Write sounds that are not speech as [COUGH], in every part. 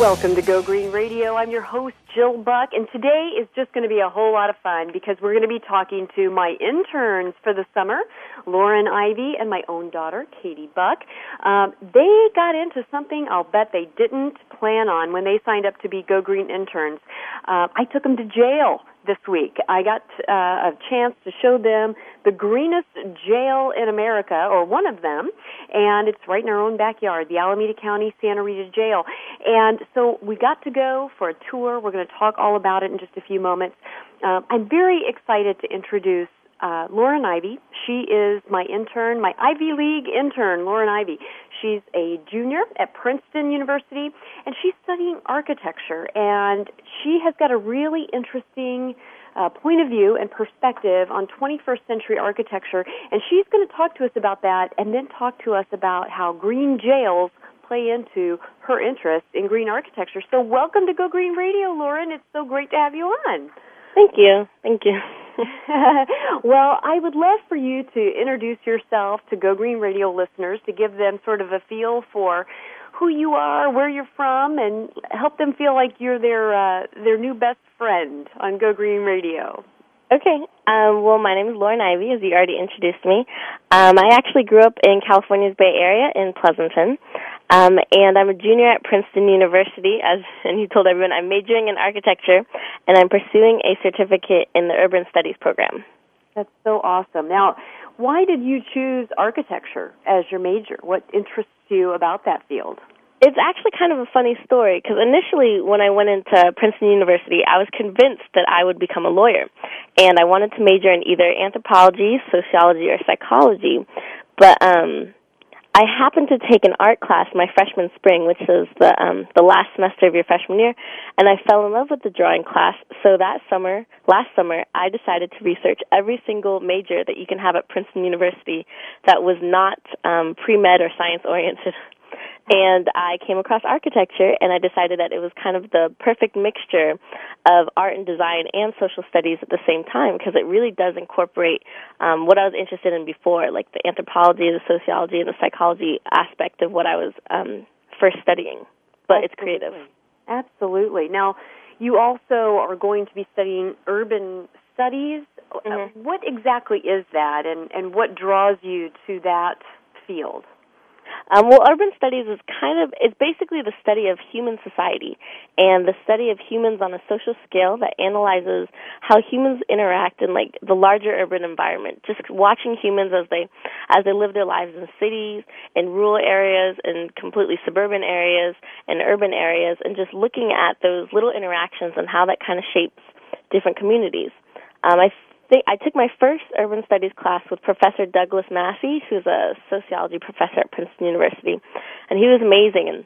Welcome to Go Green Radio. I'm your host, Jill Buck, and today is just going to be a whole lot of fun because we're going to be talking to my interns for the summer, Lauren Ivey and my own daughter, Katie Buck. Um, they got into something I'll bet they didn't plan on when they signed up to be Go Green interns. Uh, I took them to jail this week. I got uh, a chance to show them the greenest jail in America, or one of them, and it's right in our own backyard, the Alameda County Santa Rita Jail. And so we got to go for a tour. We're going to talk all about it in just a few moments. Um, I'm very excited to introduce uh, Lauren Ivey. She is my intern, my Ivy League intern, Lauren Ivey. She's a junior at Princeton University, and she's studying architecture. And she has got a really interesting uh, point of view and perspective on 21st century architecture. And she's going to talk to us about that, and then talk to us about how green jails play into her interest in green architecture. So, welcome to Go Green Radio, Lauren. It's so great to have you on. Thank you. Thank you. [LAUGHS] well, I would love for you to introduce yourself to Go Green Radio listeners to give them sort of a feel for who you are, where you're from, and help them feel like you're their uh, their new best friend on Go Green Radio. Okay. Um, well, my name is Lauren Ivey, as you already introduced me. Um, I actually grew up in California's Bay Area in Pleasanton. Um, and I'm a junior at Princeton University, as [LAUGHS] and you told everyone I'm majoring in architecture, and I'm pursuing a certificate in the Urban Studies program. That's so awesome. Now, why did you choose architecture as your major? What interests you about that field? It's actually kind of a funny story because initially, when I went into Princeton University, I was convinced that I would become a lawyer, and I wanted to major in either anthropology, sociology, or psychology. But um, I happened to take an art class my freshman spring, which was the um, the last semester of your freshman year, and I fell in love with the drawing class. So that summer, last summer, I decided to research every single major that you can have at Princeton University that was not um, pre med or science oriented. [LAUGHS] and I came across architecture and I decided that it was kind of the perfect mixture of art and design and social studies at the same time because it really does incorporate um, what I was interested in before, like the anthropology, the sociology, and the psychology aspect of what I was um, first studying. But Absolutely. it's creative. Absolutely. Now, you also are going to be studying urban studies. Mm-hmm. What exactly is that, and, and what draws you to that field? Um, well, urban studies is kind of it's basically the study of human society and the study of humans on a social scale that analyzes how humans interact in like the larger urban environment. Just watching humans as they as they live their lives in cities, in rural areas, in completely suburban areas, and urban areas, and just looking at those little interactions and how that kind of shapes different communities. Um, I I took my first urban studies class with Professor Douglas Massey, who's a sociology professor at Princeton University, and he was amazing. And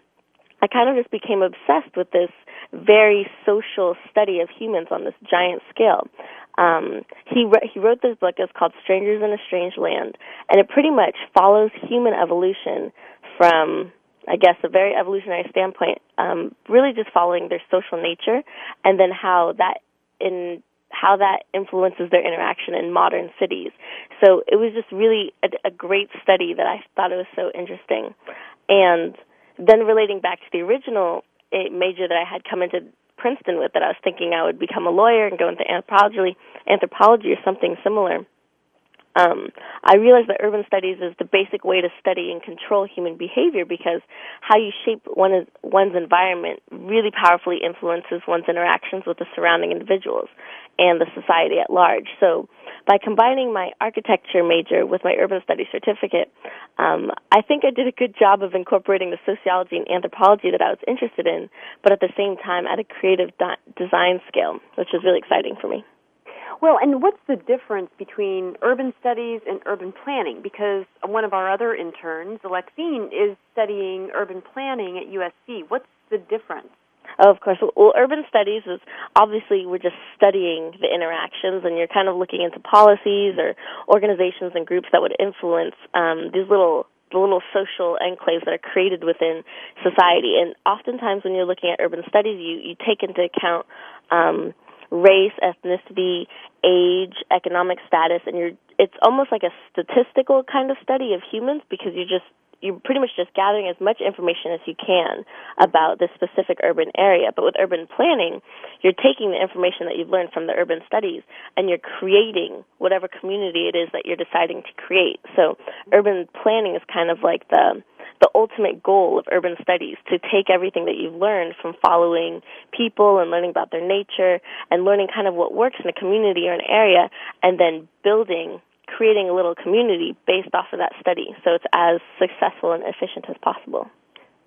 I kind of just became obsessed with this very social study of humans on this giant scale. Um, he re- he wrote this book. It's called Strangers in a Strange Land, and it pretty much follows human evolution from I guess a very evolutionary standpoint, um, really just following their social nature, and then how that in how that influences their interaction in modern cities. So it was just really a, a great study that I thought it was so interesting. And then relating back to the original major that I had come into Princeton with, that I was thinking I would become a lawyer and go into anthropology, anthropology or something similar um, I realized that urban studies is the basic way to study and control human behavior because how you shape one is, one's environment really powerfully influences one's interactions with the surrounding individuals and the society at large. So, by combining my architecture major with my urban studies certificate, um, I think I did a good job of incorporating the sociology and anthropology that I was interested in, but at the same time at a creative de- design scale, which was really exciting for me. Well, and what's the difference between urban studies and urban planning? Because one of our other interns, Alexine, is studying urban planning at USC. What's the difference? Of course. Well, urban studies is obviously we're just studying the interactions, and you're kind of looking into policies or organizations and groups that would influence um, these little the little social enclaves that are created within society. And oftentimes, when you're looking at urban studies, you you take into account um, race, ethnicity, age, economic status, and you're it's almost like a statistical kind of study of humans because you're just you're pretty much just gathering as much information as you can about this specific urban area. But with urban planning, you're taking the information that you've learned from the urban studies and you're creating whatever community it is that you're deciding to create. So urban planning is kind of like the the ultimate goal of urban studies to take everything that you've learned from following people and learning about their nature and learning kind of what works in a community or an area and then building creating a little community based off of that study so it's as successful and efficient as possible.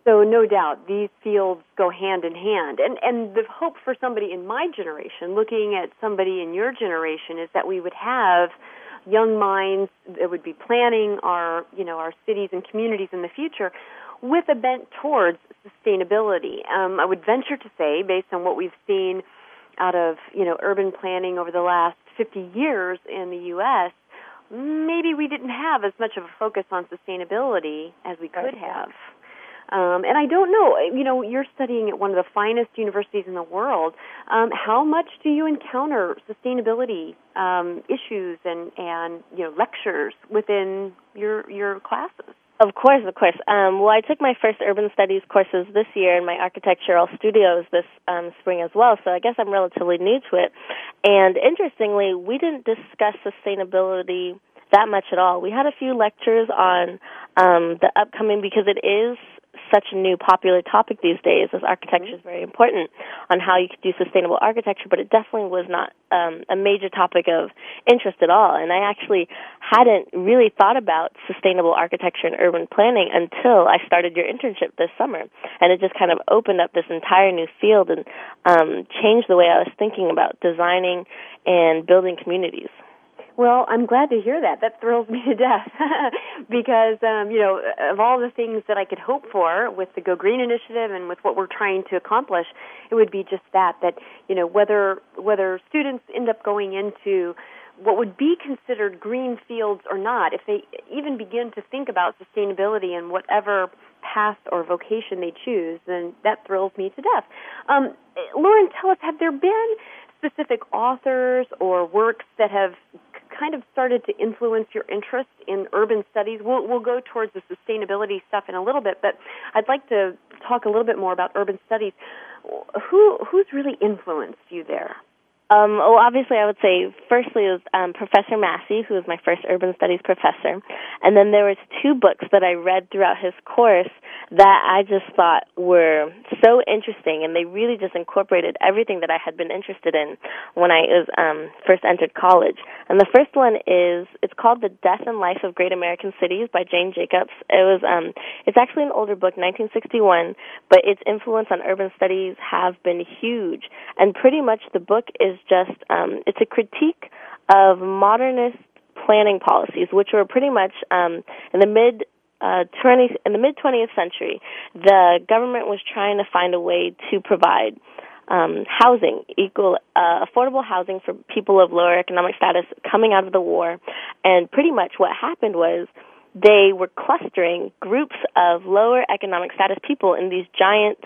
So no doubt these fields go hand in hand. And and the hope for somebody in my generation, looking at somebody in your generation, is that we would have young minds that would be planning our you know our cities and communities in the future with a bent towards sustainability. Um, I would venture to say, based on what we've seen out of you know urban planning over the last 50 years in the U.S., maybe we didn't have as much of a focus on sustainability as we could have. Um, and I don't know, you know, you're studying at one of the finest universities in the world. Um, how much do you encounter sustainability um, issues and, and you know lectures within your your classes? Of course, of course. Um, well, I took my first urban studies courses this year in my architectural studios this um, spring as well, so I guess I'm relatively new to it. And interestingly, we didn't discuss sustainability that much at all. We had a few lectures on um, the upcoming because it is such a new popular topic these days as architecture is very important on how you could do sustainable architecture, but it definitely was not um, a major topic of interest at all. And I actually hadn't really thought about sustainable architecture and urban planning until I started your internship this summer. And it just kind of opened up this entire new field and um, changed the way I was thinking about designing and building communities. Well, I'm glad to hear that. That thrills me to death [LAUGHS] because um, you know of all the things that I could hope for with the Go Green initiative and with what we're trying to accomplish, it would be just that that you know whether whether students end up going into what would be considered green fields or not, if they even begin to think about sustainability in whatever path or vocation they choose, then that thrills me to death. Um, Lauren, tell us, have there been specific authors or works that have kind of started to influence your interest in urban studies? We'll, we'll go towards the sustainability stuff in a little bit, but I'd like to talk a little bit more about urban studies. Who who's really influenced you there? Um, well, obviously, I would say firstly was um, Professor Massey, who was my first urban studies professor, and then there was two books that I read throughout his course that I just thought were so interesting, and they really just incorporated everything that I had been interested in when I was um, first entered college. And the first one is it's called The Death and Life of Great American Cities by Jane Jacobs. It was um, it's actually an older book, 1961, but its influence on urban studies have been huge, and pretty much the book is just um, it's a critique of modernist planning policies, which were pretty much um, in the mid uh, 20, in the mid 20th century, the government was trying to find a way to provide um, housing, equal, uh, affordable housing for people of lower economic status coming out of the war. And pretty much what happened was they were clustering groups of lower economic status people in these giant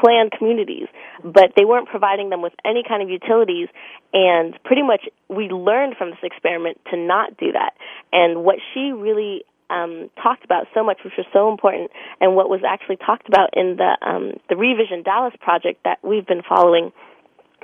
planned communities, but they weren't providing them with any kind of utilities. And pretty much we learned from this experiment to not do that. And what she really um, talked about so much, which was so important, and what was actually talked about in the um, the Revision Dallas project that we've been following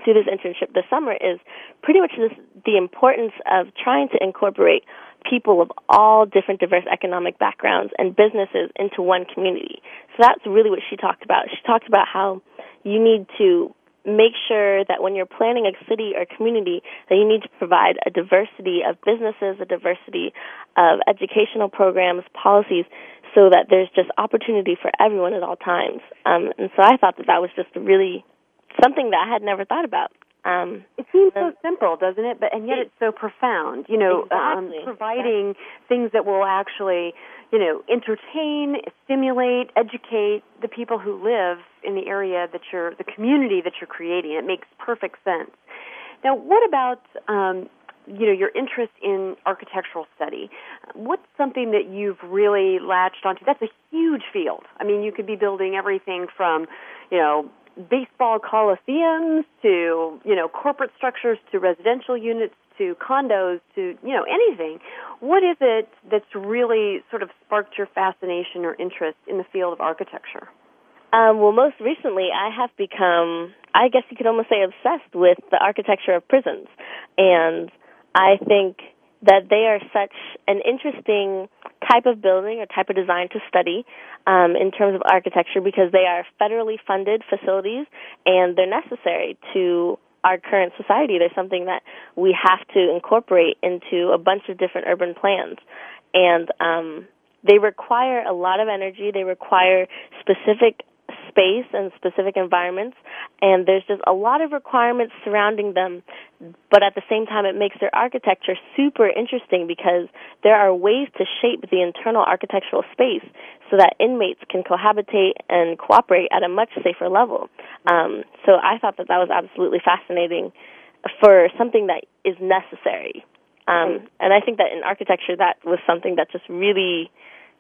through this internship this summer is pretty much this, the importance of trying to incorporate people of all different diverse economic backgrounds and businesses into one community. So that's really what she talked about. She talked about how you need to make sure that when you're planning a city or community that you need to provide a diversity of businesses, a diversity of educational programs, policies, so that there's just opportunity for everyone at all times. Um, and so I thought that that was just really something that I had never thought about. Um, it seems so simple, doesn't it? But and yet it's so profound. You know, exactly. um, providing things that will actually, you know, entertain, stimulate, educate the people who live in the area that you're, the community that you're creating. It makes perfect sense. Now, what about um, you know your interest in architectural study what's something that you've really latched onto that's a huge field i mean you could be building everything from you know baseball coliseums to you know corporate structures to residential units to condos to you know anything what is it that's really sort of sparked your fascination or interest in the field of architecture um, well, most recently, I have become, I guess you could almost say, obsessed with the architecture of prisons. And I think that they are such an interesting type of building or type of design to study um, in terms of architecture because they are federally funded facilities and they're necessary to our current society. They're something that we have to incorporate into a bunch of different urban plans. And um, they require a lot of energy. They require specific space and specific environments, and there's just a lot of requirements surrounding them. But at the same time, it makes their architecture super interesting because there are ways to shape the internal architectural space so that inmates can cohabitate and cooperate at a much safer level. Um, so I thought that that was absolutely fascinating for something that is necessary. Um, and I think that in architecture, that was something that just really,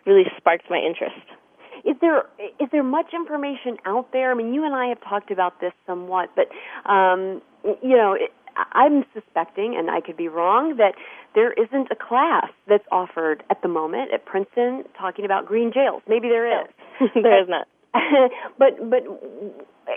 really sparked my interest is there is there much information out there? I mean, you and I have talked about this somewhat, but um, you know, it, I'm suspecting, and I could be wrong, that there isn't a class that's offered at the moment at Princeton talking about green jails. Maybe there is. [LAUGHS] [LAUGHS] there is not. but but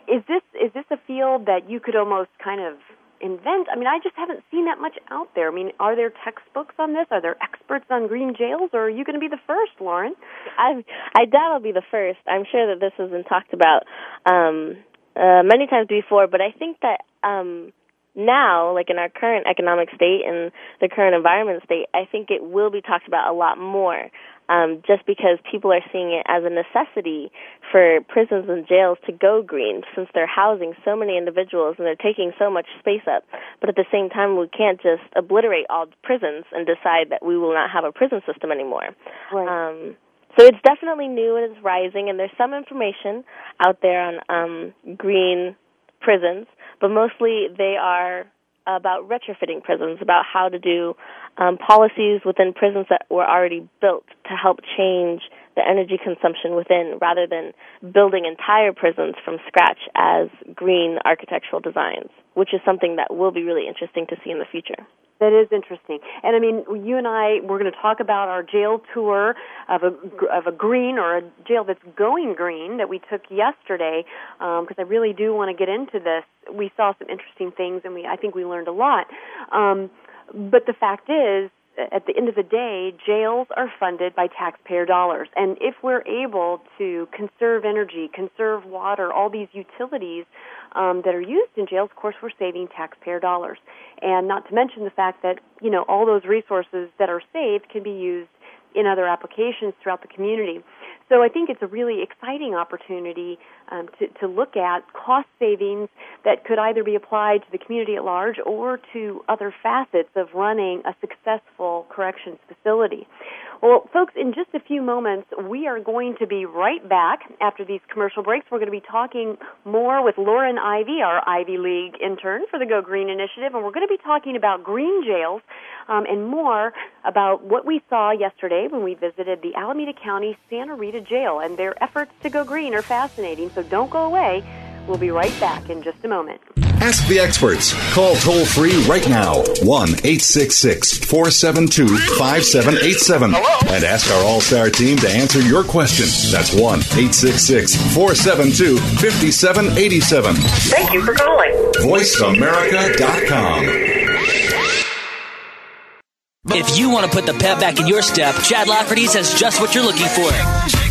is this is this a field that you could almost kind of invent. I mean, I just haven't seen that much out there. I mean, are there textbooks on this? Are there experts on green jails, or are you going to be the first, Lauren? I I doubt I'll be the first. I'm sure that this has been talked about um, uh, many times before, but I think that. Um, now, like in our current economic state and the current environment state, I think it will be talked about a lot more um, just because people are seeing it as a necessity for prisons and jails to go green since they're housing so many individuals and they're taking so much space up. But at the same time, we can't just obliterate all prisons and decide that we will not have a prison system anymore. Right. Um, so it's definitely new and it's rising, and there's some information out there on um, green prisons, but mostly they are about retrofitting prisons, about how to do um, policies within prisons that were already built to help change the energy consumption within rather than building entire prisons from scratch as green architectural designs, which is something that will be really interesting to see in the future. That is interesting. And I mean, you and I, we're going to talk about our jail tour of a, of a green or a jail that's going green that we took yesterday, because um, I really do want to get into this. We saw some interesting things and we, I think we learned a lot. Um, but the fact is, at the end of the day, jails are funded by taxpayer dollars. And if we're able to conserve energy, conserve water, all these utilities um, that are used in jails, of course, we're saving taxpayer dollars. And not to mention the fact that, you know, all those resources that are saved can be used in other applications throughout the community. So I think it's a really exciting opportunity um, to, to look at cost savings that could either be applied to the community at large or to other facets of running a successful corrections facility. Well, folks, in just a few moments, we are going to be right back after these commercial breaks. We're going to be talking more with Lauren Ivey, our Ivy League intern for the Go Green Initiative, and we're going to be talking about green jails um, and more about what we saw yesterday when we visited the Alameda County Santa Rita Jail. And their efforts to go green are fascinating, so don't go away. We'll be right back in just a moment. Ask the experts. Call toll free right now 1 866 472 5787 and ask our All Star team to answer your question. That's 1 866 472 5787. Thank you for calling. VoiceAmerica.com. If you want to put the pep back in your step, Chad Lafferty has just what you're looking for.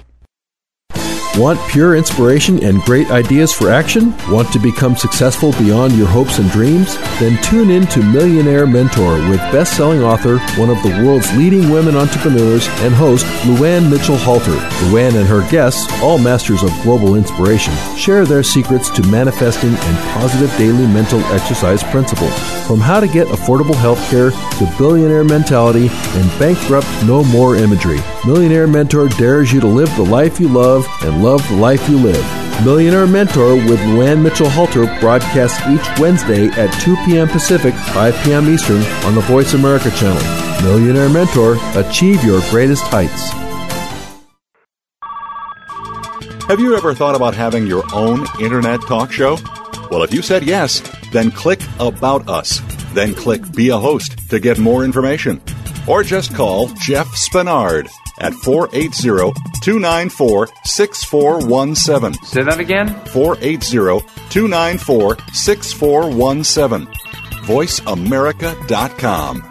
Want pure inspiration and great ideas for action? Want to become successful beyond your hopes and dreams? Then tune in to Millionaire Mentor with best-selling author, one of the world's leading women entrepreneurs, and host Luann Mitchell Halter. Luann and her guests, all masters of global inspiration, share their secrets to manifesting and positive daily mental exercise principles. From how to get affordable health care to billionaire mentality and bankrupt no more imagery. Millionaire Mentor dares you to live the life you love and love the life you live. Millionaire Mentor with Luann Mitchell Halter broadcasts each Wednesday at 2 p.m. Pacific, 5 p.m. Eastern on the Voice America channel. Millionaire Mentor, achieve your greatest heights. Have you ever thought about having your own internet talk show? Well, if you said yes, then click About Us. Then click Be a Host to get more information. Or just call Jeff Spinard at 480 294 6417. Say that again? 480 294 6417. VoiceAmerica.com.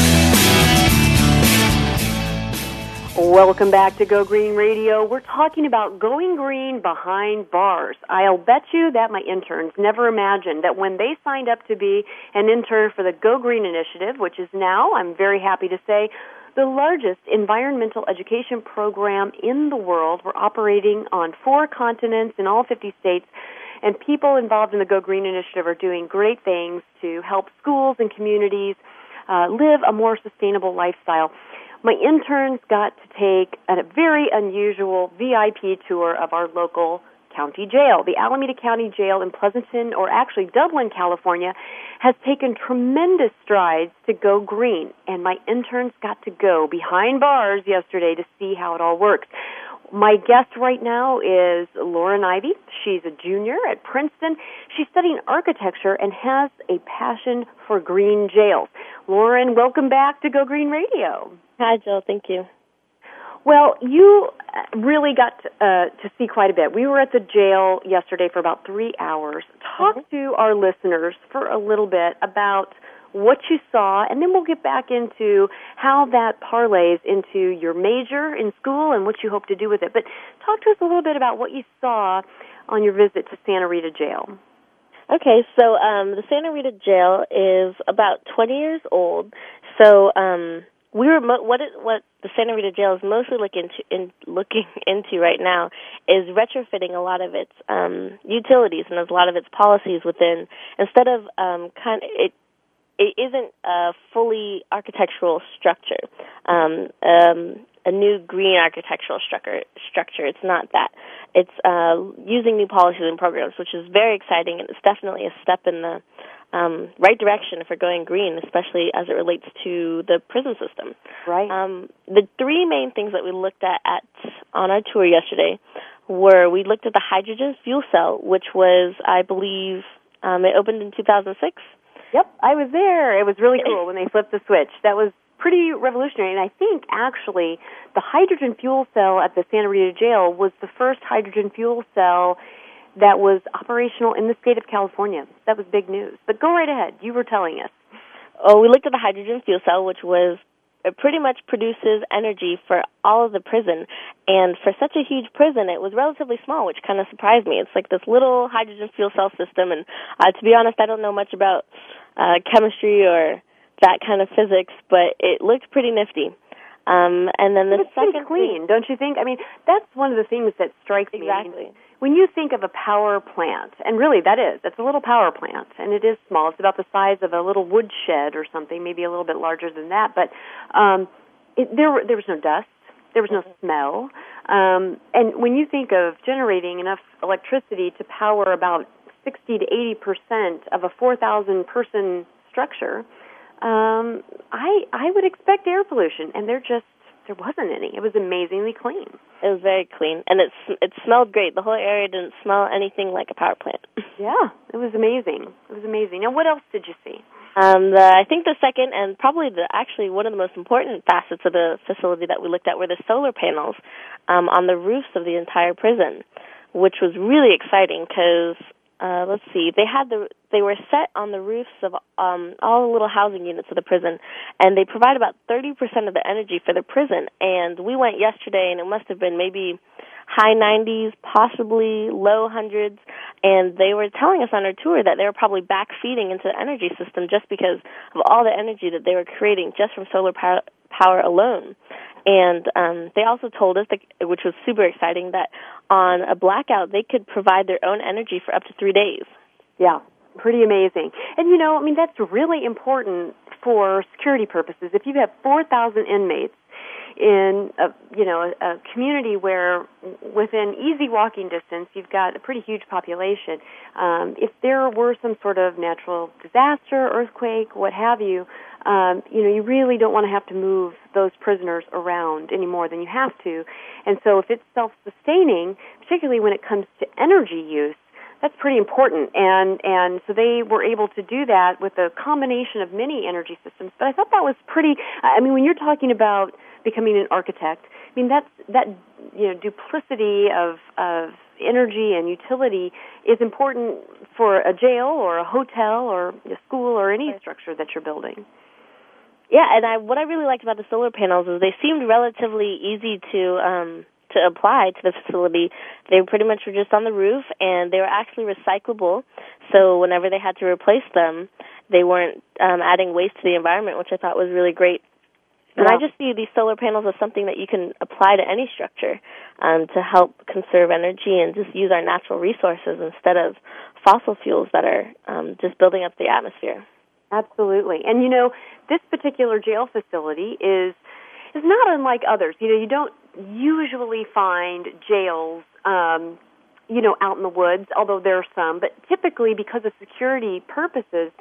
Welcome back to Go Green Radio. We're talking about going green behind bars. I'll bet you that my interns never imagined that when they signed up to be an intern for the Go Green Initiative, which is now, I'm very happy to say, the largest environmental education program in the world. We're operating on four continents in all 50 states, and people involved in the Go Green Initiative are doing great things to help schools and communities uh, live a more sustainable lifestyle my interns got to take a very unusual VIP tour of our local county jail. The Alameda County Jail in Pleasanton, or actually Dublin, California, has taken tremendous strides to go green, and my interns got to go behind bars yesterday to see how it all works. My guest right now is Lauren Ivey. She's a junior at Princeton. She's studying architecture and has a passion for green jails. Lauren, welcome back to Go Green Radio. Hi, Jill. Thank you. Well, you really got uh, to see quite a bit. We were at the jail yesterday for about three hours. Talk Mhm. to our listeners for a little bit about what you saw, and then we'll get back into how that parlays into your major in school and what you hope to do with it. But talk to us a little bit about what you saw on your visit to Santa Rita Jail. Okay, so um, the Santa Rita Jail is about 20 years old. So um, we were mo- what it, what the Santa Rita Jail is mostly looking into in, looking [LAUGHS] into right now is retrofitting a lot of its um, utilities and a lot of its policies within instead of um, kind it it isn't a fully architectural structure, um, um, a new green architectural structure. Structure. It's not that. It's uh, using new policies and programs, which is very exciting, and it's definitely a step in the um, right direction for going green, especially as it relates to the prison system. Right. Um, the three main things that we looked at, at on our tour yesterday were we looked at the hydrogen fuel cell, which was, I believe, um, it opened in 2006. Yep, I was there. It was really cool [COUGHS] when they flipped the switch. That was pretty revolutionary. And I think actually the hydrogen fuel cell at the Santa Rita jail was the first hydrogen fuel cell that was operational in the state of California. That was big news. But go right ahead. You were telling us. Oh, we looked at the hydrogen fuel cell, which was it pretty much produces energy for all of the prison. And for such a huge prison, it was relatively small, which kind of surprised me. It's like this little hydrogen fuel cell system, and uh, to be honest, I don't know much about uh, chemistry or that kind of physics, but it looked pretty nifty. Um, and then the it's second clean, don't you think? I mean, that's one of the things that strikes me. Exactly. When you think of a power plant, and really that is, it's a little power plant, and it is small. It's about the size of a little woodshed or something, maybe a little bit larger than that. But um, it, there, there was no dust, there was no smell, um, and when you think of generating enough electricity to power about 60 to 80 percent of a 4,000 person structure, um, I I would expect air pollution, and there just there wasn't any. It was amazingly clean. It was very clean, and it it smelled great. The whole area didn't smell anything like a power plant. [LAUGHS] yeah, it was amazing. It was amazing. Now, what else did you see? Um, the, I think the second and probably the actually one of the most important facets of the facility that we looked at were the solar panels um, on the roofs of the entire prison, which was really exciting because uh, let's see, they had the they were set on the roofs of um, all the little housing units of the prison, and they provide about 30% of the energy for the prison. And we went yesterday, and it must have been maybe high 90s, possibly low hundreds, and they were telling us on our tour that they were probably back feeding into the energy system just because of all the energy that they were creating just from solar power, power alone. And um, they also told us, that, which was super exciting, that on a blackout they could provide their own energy for up to three days. Yeah, pretty amazing. And you know, I mean, that's really important for security purposes. If you have 4,000 inmates in a you know a, a community where within easy walking distance you've got a pretty huge population um, if there were some sort of natural disaster earthquake what have you um, you know you really don't want to have to move those prisoners around any more than you have to and so if it's self sustaining particularly when it comes to energy use that's pretty important and and so they were able to do that with a combination of many energy systems but i thought that was pretty i mean when you're talking about becoming an architect. I mean, that's that you know duplicity of of energy and utility is important for a jail or a hotel or a school or any structure that you're building. Yeah, and I what I really liked about the solar panels is they seemed relatively easy to um to apply to the facility. They pretty much were just on the roof and they were actually recyclable. So whenever they had to replace them, they weren't um adding waste to the environment, which I thought was really great. And I just see these solar panels as something that you can apply to any structure um, to help conserve energy and just use our natural resources instead of fossil fuels that are um, just building up the atmosphere. Absolutely. And you know, this particular jail facility is is not unlike others. You know, you don't usually find jails um you know out in the woods, although there are some, but typically because of security purposes,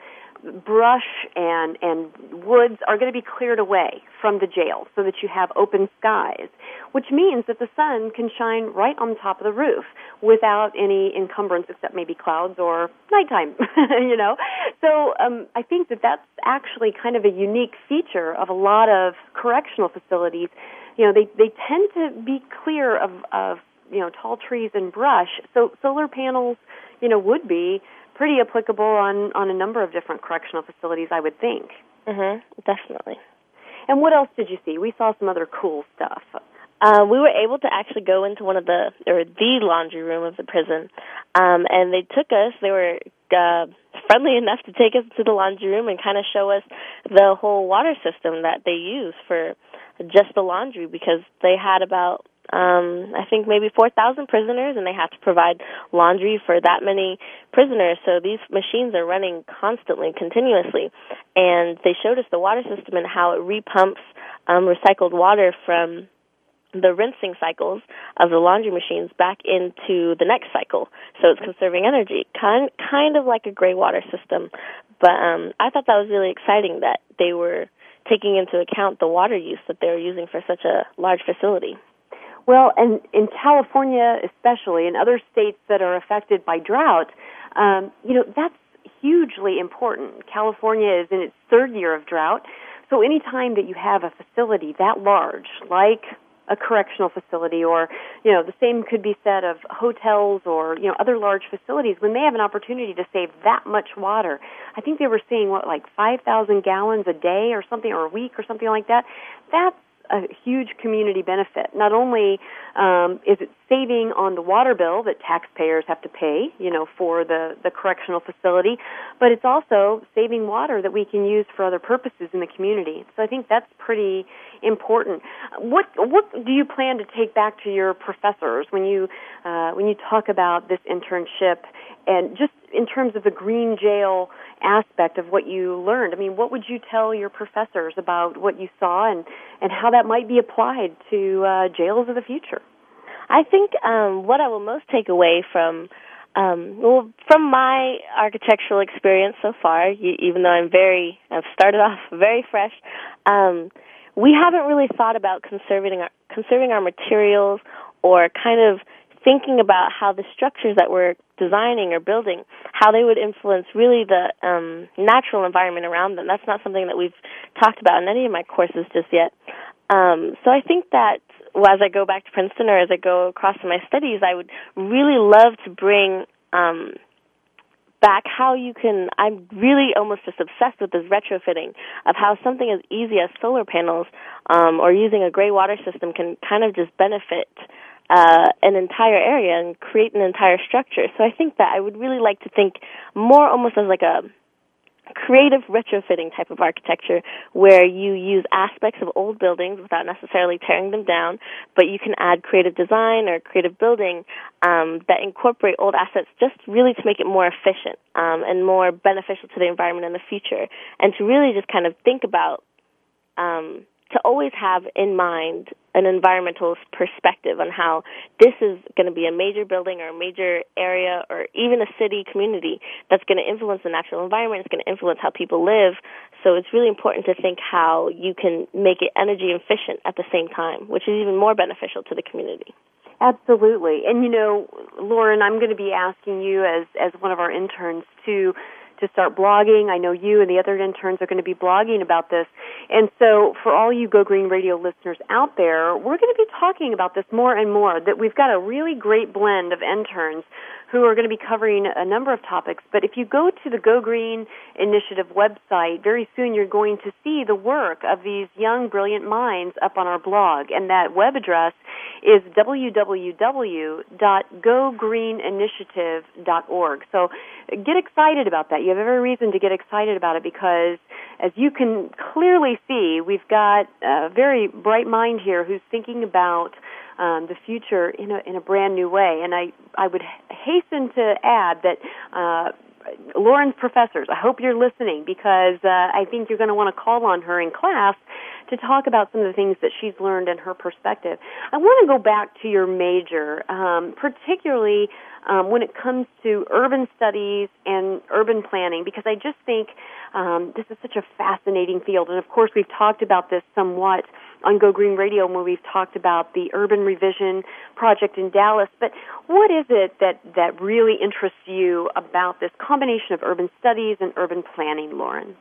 brush and and woods are going to be cleared away from the jail so that you have open skies which means that the sun can shine right on top of the roof without any encumbrance except maybe clouds or nighttime [LAUGHS] you know? So um i think that that's actually kind of a unique feature of a lot of correctional facilities. You know they they tend to be clear of of you know tall trees and brush. So solar panels you know would be pretty applicable on on a number of different correctional facilities, I would think. Mm-hmm, Definitely. And what else did you see? We saw some other cool stuff. Uh, we were able to actually go into one of the or the laundry room of the prison, um, and they took us. They were uh, friendly [LAUGHS] enough to take us to the laundry room and kind of show us the whole water system that they use for just the laundry because they had about um, I think maybe 4,000 prisoners, and they have to provide laundry for that many prisoners. So these machines are running constantly, continuously. And they showed us the water system and how it repumps um, recycled water from the rinsing cycles of the laundry machines back into the next cycle. So it's conserving energy, kind kind of like a gray water system. But um, I thought that was really exciting that they were taking into account the water use that they were using for such a large facility. Well, and in California especially, and other states that are affected by drought, um, you know, that's hugely important. California is in its third year of drought, so anytime that you have a facility that large, like a correctional facility or you know the same could be said of hotels or you know other large facilities when they have an opportunity to save that much water i think they were seeing what like 5000 gallons a day or something or a week or something like that that's a huge community benefit. Not only um, is it saving on the water bill that taxpayers have to pay, you know, for the, the correctional facility, but it's also saving water that we can use for other purposes in the community. So I think that's pretty important. What what do you plan to take back to your professors when you uh, when you talk about this internship and just in terms of the green jail aspect of what you learned. I mean, what would you tell your professors about what you saw and and how that might be applied to uh, jails of the future? I think um, what I will most take away from um, well, from my architectural experience so far, even though I'm very, I've started [LAUGHS] off very fresh, um, we haven't really thought about conserving our, conserving our materials or kind of thinking about how the structures that we're designing or building, how they would influence really the um, natural environment around them. That's not something that we've talked about in any of my courses just yet. Um, so I think that well, as I go back to Princeton or as I go across to my studies, I would really love to bring um, back how you can I'm really almost just obsessed with this retrofitting of how something as easy as solar panels um, or using a gray water system can kind of just benefit uh, an entire area and create an entire structure. So I think that I would really like to think more almost as like a creative retrofitting type of architecture where you use aspects of old buildings without necessarily tearing them down, but you can add creative design or creative building um, that incorporate old assets just really to make it more efficient um, and more beneficial to the environment in the future, and to really just kind of think about um, to always have in mind an environmental perspective on how this is going to be a major building or a major area or even a city community that's going to influence the natural environment, it's going to influence how people live. So it's really important to think how you can make it energy efficient at the same time, which is even more beneficial to the community. Absolutely. And you know, Lauren, I'm going to be asking you as as one of our interns to to start blogging. I know you and the other interns are going to be blogging about this. And so for all you Go Green Radio listeners out there, we're going to be talking about this more and more, that we've got a really great blend of interns who are going to be covering a number of topics. But if you go to the Go Green Initiative website, very soon you're going to see the work of these young, brilliant minds up on our blog. And that web address is www.gogreeninitiative.org. So get excited about that. You have every reason to get excited about it because as you can clearly see, we've got a very bright mind here who's thinking about um, the future in a in a brand new way. And I I would hasten to add that. Uh, Lauren's professors, I hope you're listening because uh, I think you're going to want to call on her in class to talk about some of the things that she's learned and her perspective. I want to go back to your major, um, particularly um, when it comes to urban studies and urban planning, because I just think um, this is such a fascinating field. And of course, we've talked about this somewhat on Go Green Radio when we've talked about the urban revision project in Dallas. But what is it that, that really interests you about this combination of urban studies and urban planning, Lauren?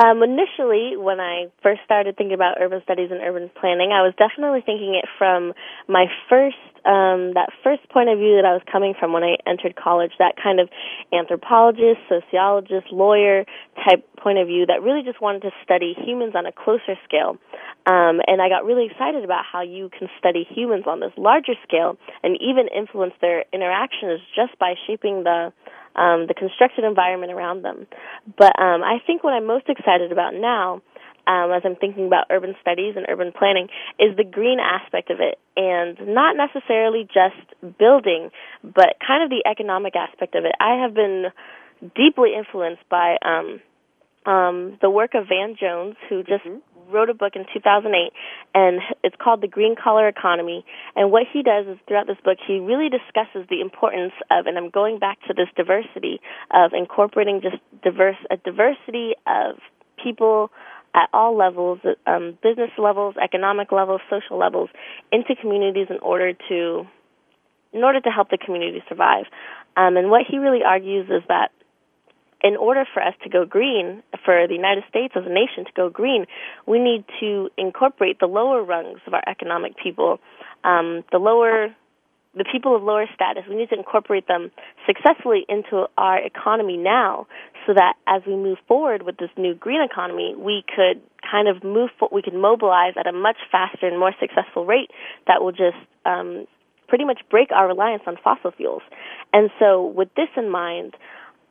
Um, initially, when I first started thinking about urban studies and urban planning, I was definitely thinking it from my first um, that first point of view that I was coming from when I entered college, that kind of anthropologist, sociologist, lawyer type point of view that really just wanted to study humans on a closer scale. Um, and I got really excited about how you can study humans on this larger scale and even influence their interactions just by shaping the um, the constructed environment around them. But um, I think what I'm most excited about now, um, as I'm thinking about urban studies and urban planning, is the green aspect of it, and not necessarily just building, but kind of the economic aspect of it. I have been deeply influenced by um, um, the work of Van Jones, who just mm-hmm wrote a book in 2008, and it's called The Green Collar Economy. And what he does is throughout this book, he really discusses the importance of, and I'm going back to this diversity of incorporating just diverse a diversity of people at all levels, um, business levels, economic levels, social levels, into communities in order to in order to help the community survive. Um, and what he really argues is that in order for us to go green, for the United States as a nation to go green, we need to incorporate the lower rungs of our economic people, um, the lower the people of lower status, we need to incorporate them successfully into our economy now so that as we move forward with this new green economy, we could kind of move, we could mobilize at a much faster and more successful rate that will just um, pretty much break our reliance on fossil fuels. And so, with this in mind,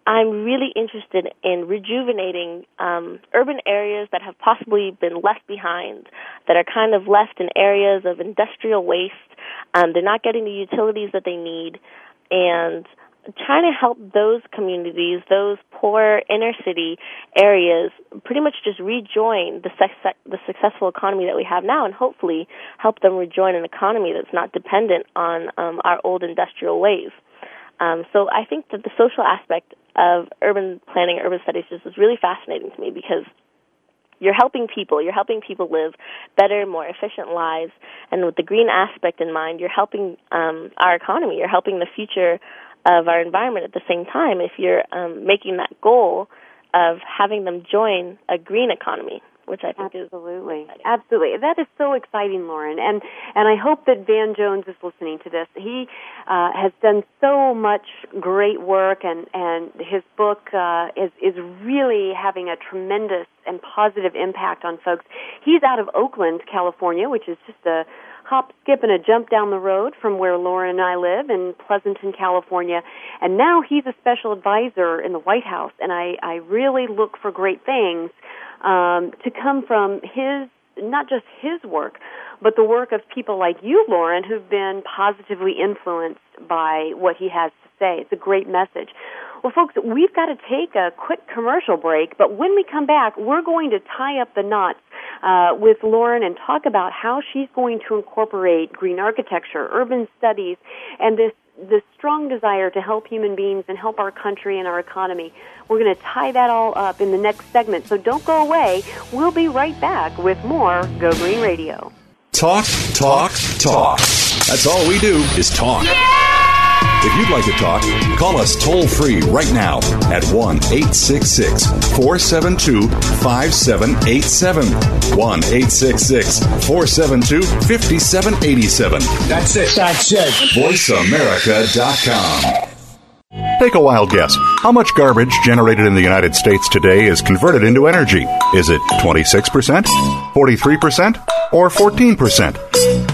I'm really interested in rejuvenating um, urban areas that have possibly been left behind, that are kind of left in areas of industrial waste um, they're not getting the utilities that they need, and trying to help those communities, those poor inner city areas, pretty much just rejoin the, the successful economy that we have now, and hopefully help them rejoin an economy that's not dependent on um, our old industrial ways. Um, so I think that the social aspect of urban planning, urban studies, just is really fascinating to me because you're helping people. You're helping people live better, more efficient lives. And with the green aspect in mind, you're helping um, our economy. You're helping the future of our environment at the same time if you're um, making that goal of having them join a green economy which I think absolutely, absolutely. That is so exciting, Lauren, and and I hope that Van Jones is listening to this. He uh, has done so much great work, and and his book uh, is is really having a tremendous and positive impact on folks. He's out of Oakland, California, which is just a hop, skip, and a jump down the road from where Lauren and I live in Pleasanton, California. And now he's a special advisor in the White House, and I, I really look for great things um, to come from his, not just his work, but the work of people like you, Lauren, who've been positively influenced by what he has to say. It's a great message. Well, folks, we've got to take a quick commercial break, but when we come back, we're going to tie up the knots uh, with Lauren and talk about how she's going to incorporate green architecture, urban studies, and this this strong desire to help human beings and help our country and our economy. We're going to tie that all up in the next segment, so don't go away. We'll be right back with more Go Green Radio. Talk, talk, talk. That's all we do is talk. Yeah! If you'd like to talk, call us toll free right now at 1 866 472 5787. 1 866 472 5787. That's it. That's it. VoiceAmerica.com. Take a wild guess. How much garbage generated in the United States today is converted into energy? Is it 26%, 43%, or 14%?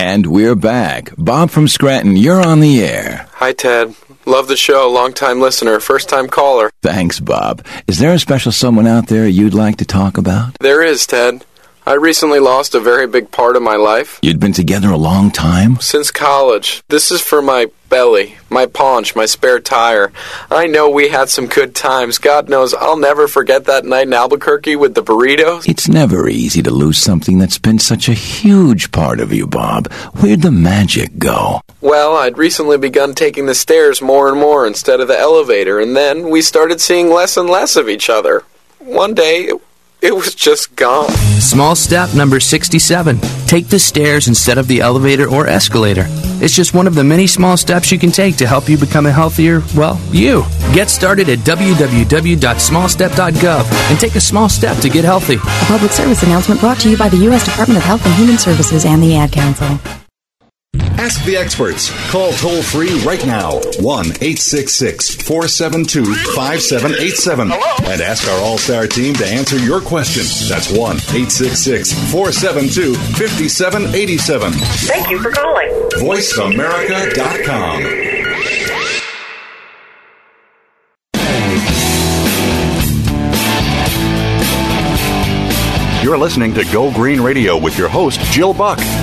And we're back. Bob from Scranton, you're on the air. Hi, Ted. Love the show. Long time listener, first time caller. Thanks, Bob. Is there a special someone out there you'd like to talk about? There is, Ted. I recently lost a very big part of my life. You'd been together a long time? Since college. This is for my belly, my paunch, my spare tire. I know we had some good times. God knows I'll never forget that night in Albuquerque with the burritos. It's never easy to lose something that's been such a huge part of you, Bob. Where'd the magic go? Well, I'd recently begun taking the stairs more and more instead of the elevator, and then we started seeing less and less of each other. One day, it was just gone. Small step number 67. Take the stairs instead of the elevator or escalator. It's just one of the many small steps you can take to help you become a healthier, well, you. Get started at www.smallstep.gov and take a small step to get healthy. A public service announcement brought to you by the U.S. Department of Health and Human Services and the Ad Council. Ask the experts. Call toll free right now 1 866 472 5787 and ask our All Star team to answer your question. That's 1 866 472 5787. Thank you for calling. VoiceAmerica.com. You're listening to Go Green Radio with your host, Jill Buck.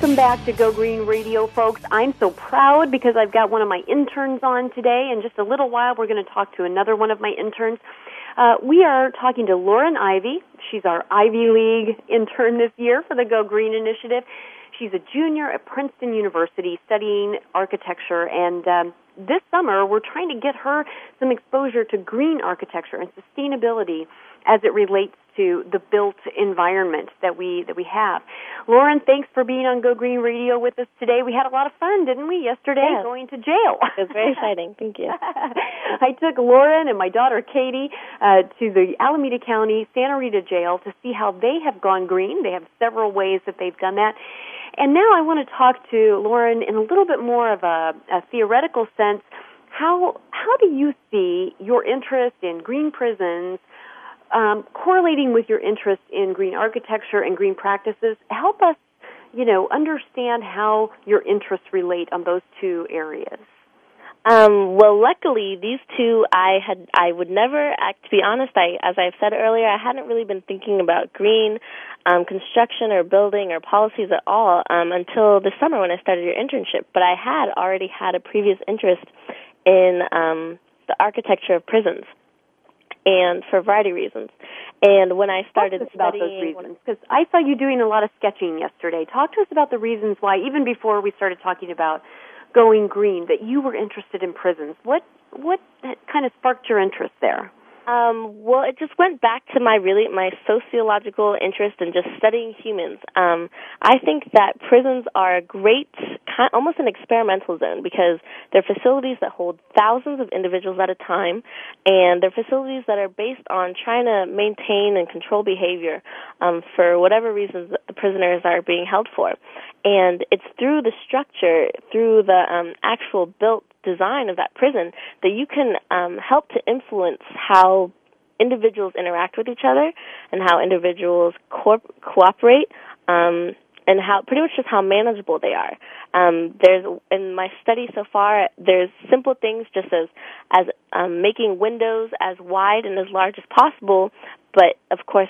Welcome back to Go Green Radio, folks. I'm so proud because I've got one of my interns on today. In just a little while, we're going to talk to another one of my interns. Uh, we are talking to Lauren Ivey. She's our Ivy League [LAUGHS] intern this year for the Go Green Initiative. She's a junior at Princeton University studying architecture, and um, this summer we're trying to get her some exposure to green architecture and sustainability as it relates to the built environment that we that we have. Lauren, thanks for being on Go Green Radio with us today. We had a lot of fun, didn't we, yesterday Yes. going to jail. It was very exciting. Thank you. [LAUGHS] I took Lauren and my daughter Katie uh, to the Alameda County Santa Rita jail to see how they have gone green. They have several ways that they've done that. And now I want to talk to Lauren in a little bit more of a, a theoretical sense. How how do you see your interest in green prisons um, correlating with your interest in green architecture and green practices? Help us, you know, understand how your interests relate on those two areas. Um, well, luckily, these two, I had, I would never, act, to be honest, I, as I've said earlier, I hadn't really been thinking about green um, construction or building or policies at all um, until this summer when I started your internship. But I had already had a previous interest in um, the architecture of prisons, and for a variety of reasons. And when I started Talk to us about those reasons because I saw you doing a lot of sketching yesterday. Talk to us about the reasons why, even before we started talking about going green, that you were interested in prisons. What what kind of sparked your interest there? Um, well, it just went back to my really my sociological interest in just studying humans. Um, I think that prisons are a great, almost an experimental zone because they're facilities that hold thousands of individuals at a time, and they're facilities that are based on trying to maintain and control behavior um, for whatever reasons the prisoners are being held for. And it's through the structure, through the um, actual built design of that prison that you can um, help to influence how individuals interact with each other and how individuals co- cooperate um, and how pretty much just how manageable they are. Um, there's in my study so far, there's simple things just as as um, making windows as wide and as large as possible, but of course.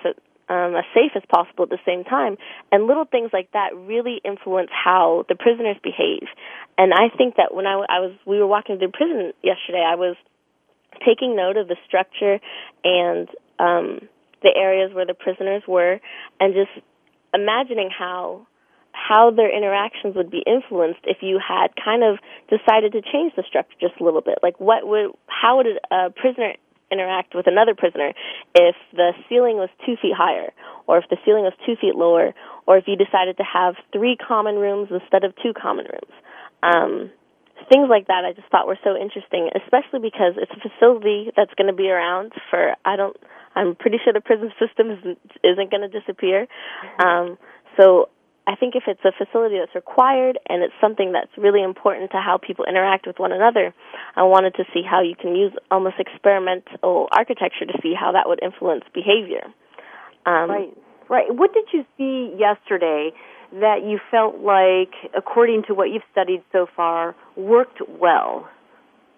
Um, as safe as possible at the same time. And little things like that really influence how the prisoners behave. And I think that when I, I was, we were walking through prison yesterday, I was taking note of the structure and um, the areas where the prisoners were, and just imagining how how their interactions would be influenced if you had kind of decided to change the structure just a little bit. Like, what would how would a prisoner interact with another prisoner if the ceiling was two feet higher, or if the ceiling was two feet lower, or if you decided to have three common rooms instead of two common rooms. Um, things like that I just thought were so interesting, especially because it's a facility that's going to be around for I don't I'm pretty sure the prison [LAUGHS] system isn't, isn't going to disappear. Um, so I think if it's a facility that's required and it's something that's really important to how people interact with one another, I wanted to see how you can use almost experimental architecture to see how that would influence behavior. Um, right, right. What did you see yesterday that you felt like, according to what you've studied so far, worked well?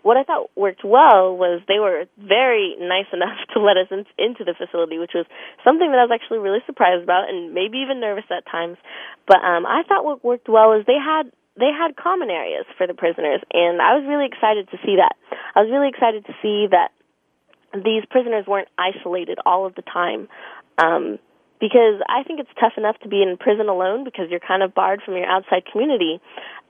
What I thought worked well was they were very nice enough [LAUGHS] to let us in, into the facility, which was something that I was actually really surprised about and maybe even nervous at times. But um, I thought what worked well is they had they had common areas for the prisoners, and I was really excited to see that. I was really excited to see that these prisoners weren't isolated all of the time. Um, because I think it's tough enough to be in prison alone because you're kind of barred from your outside community.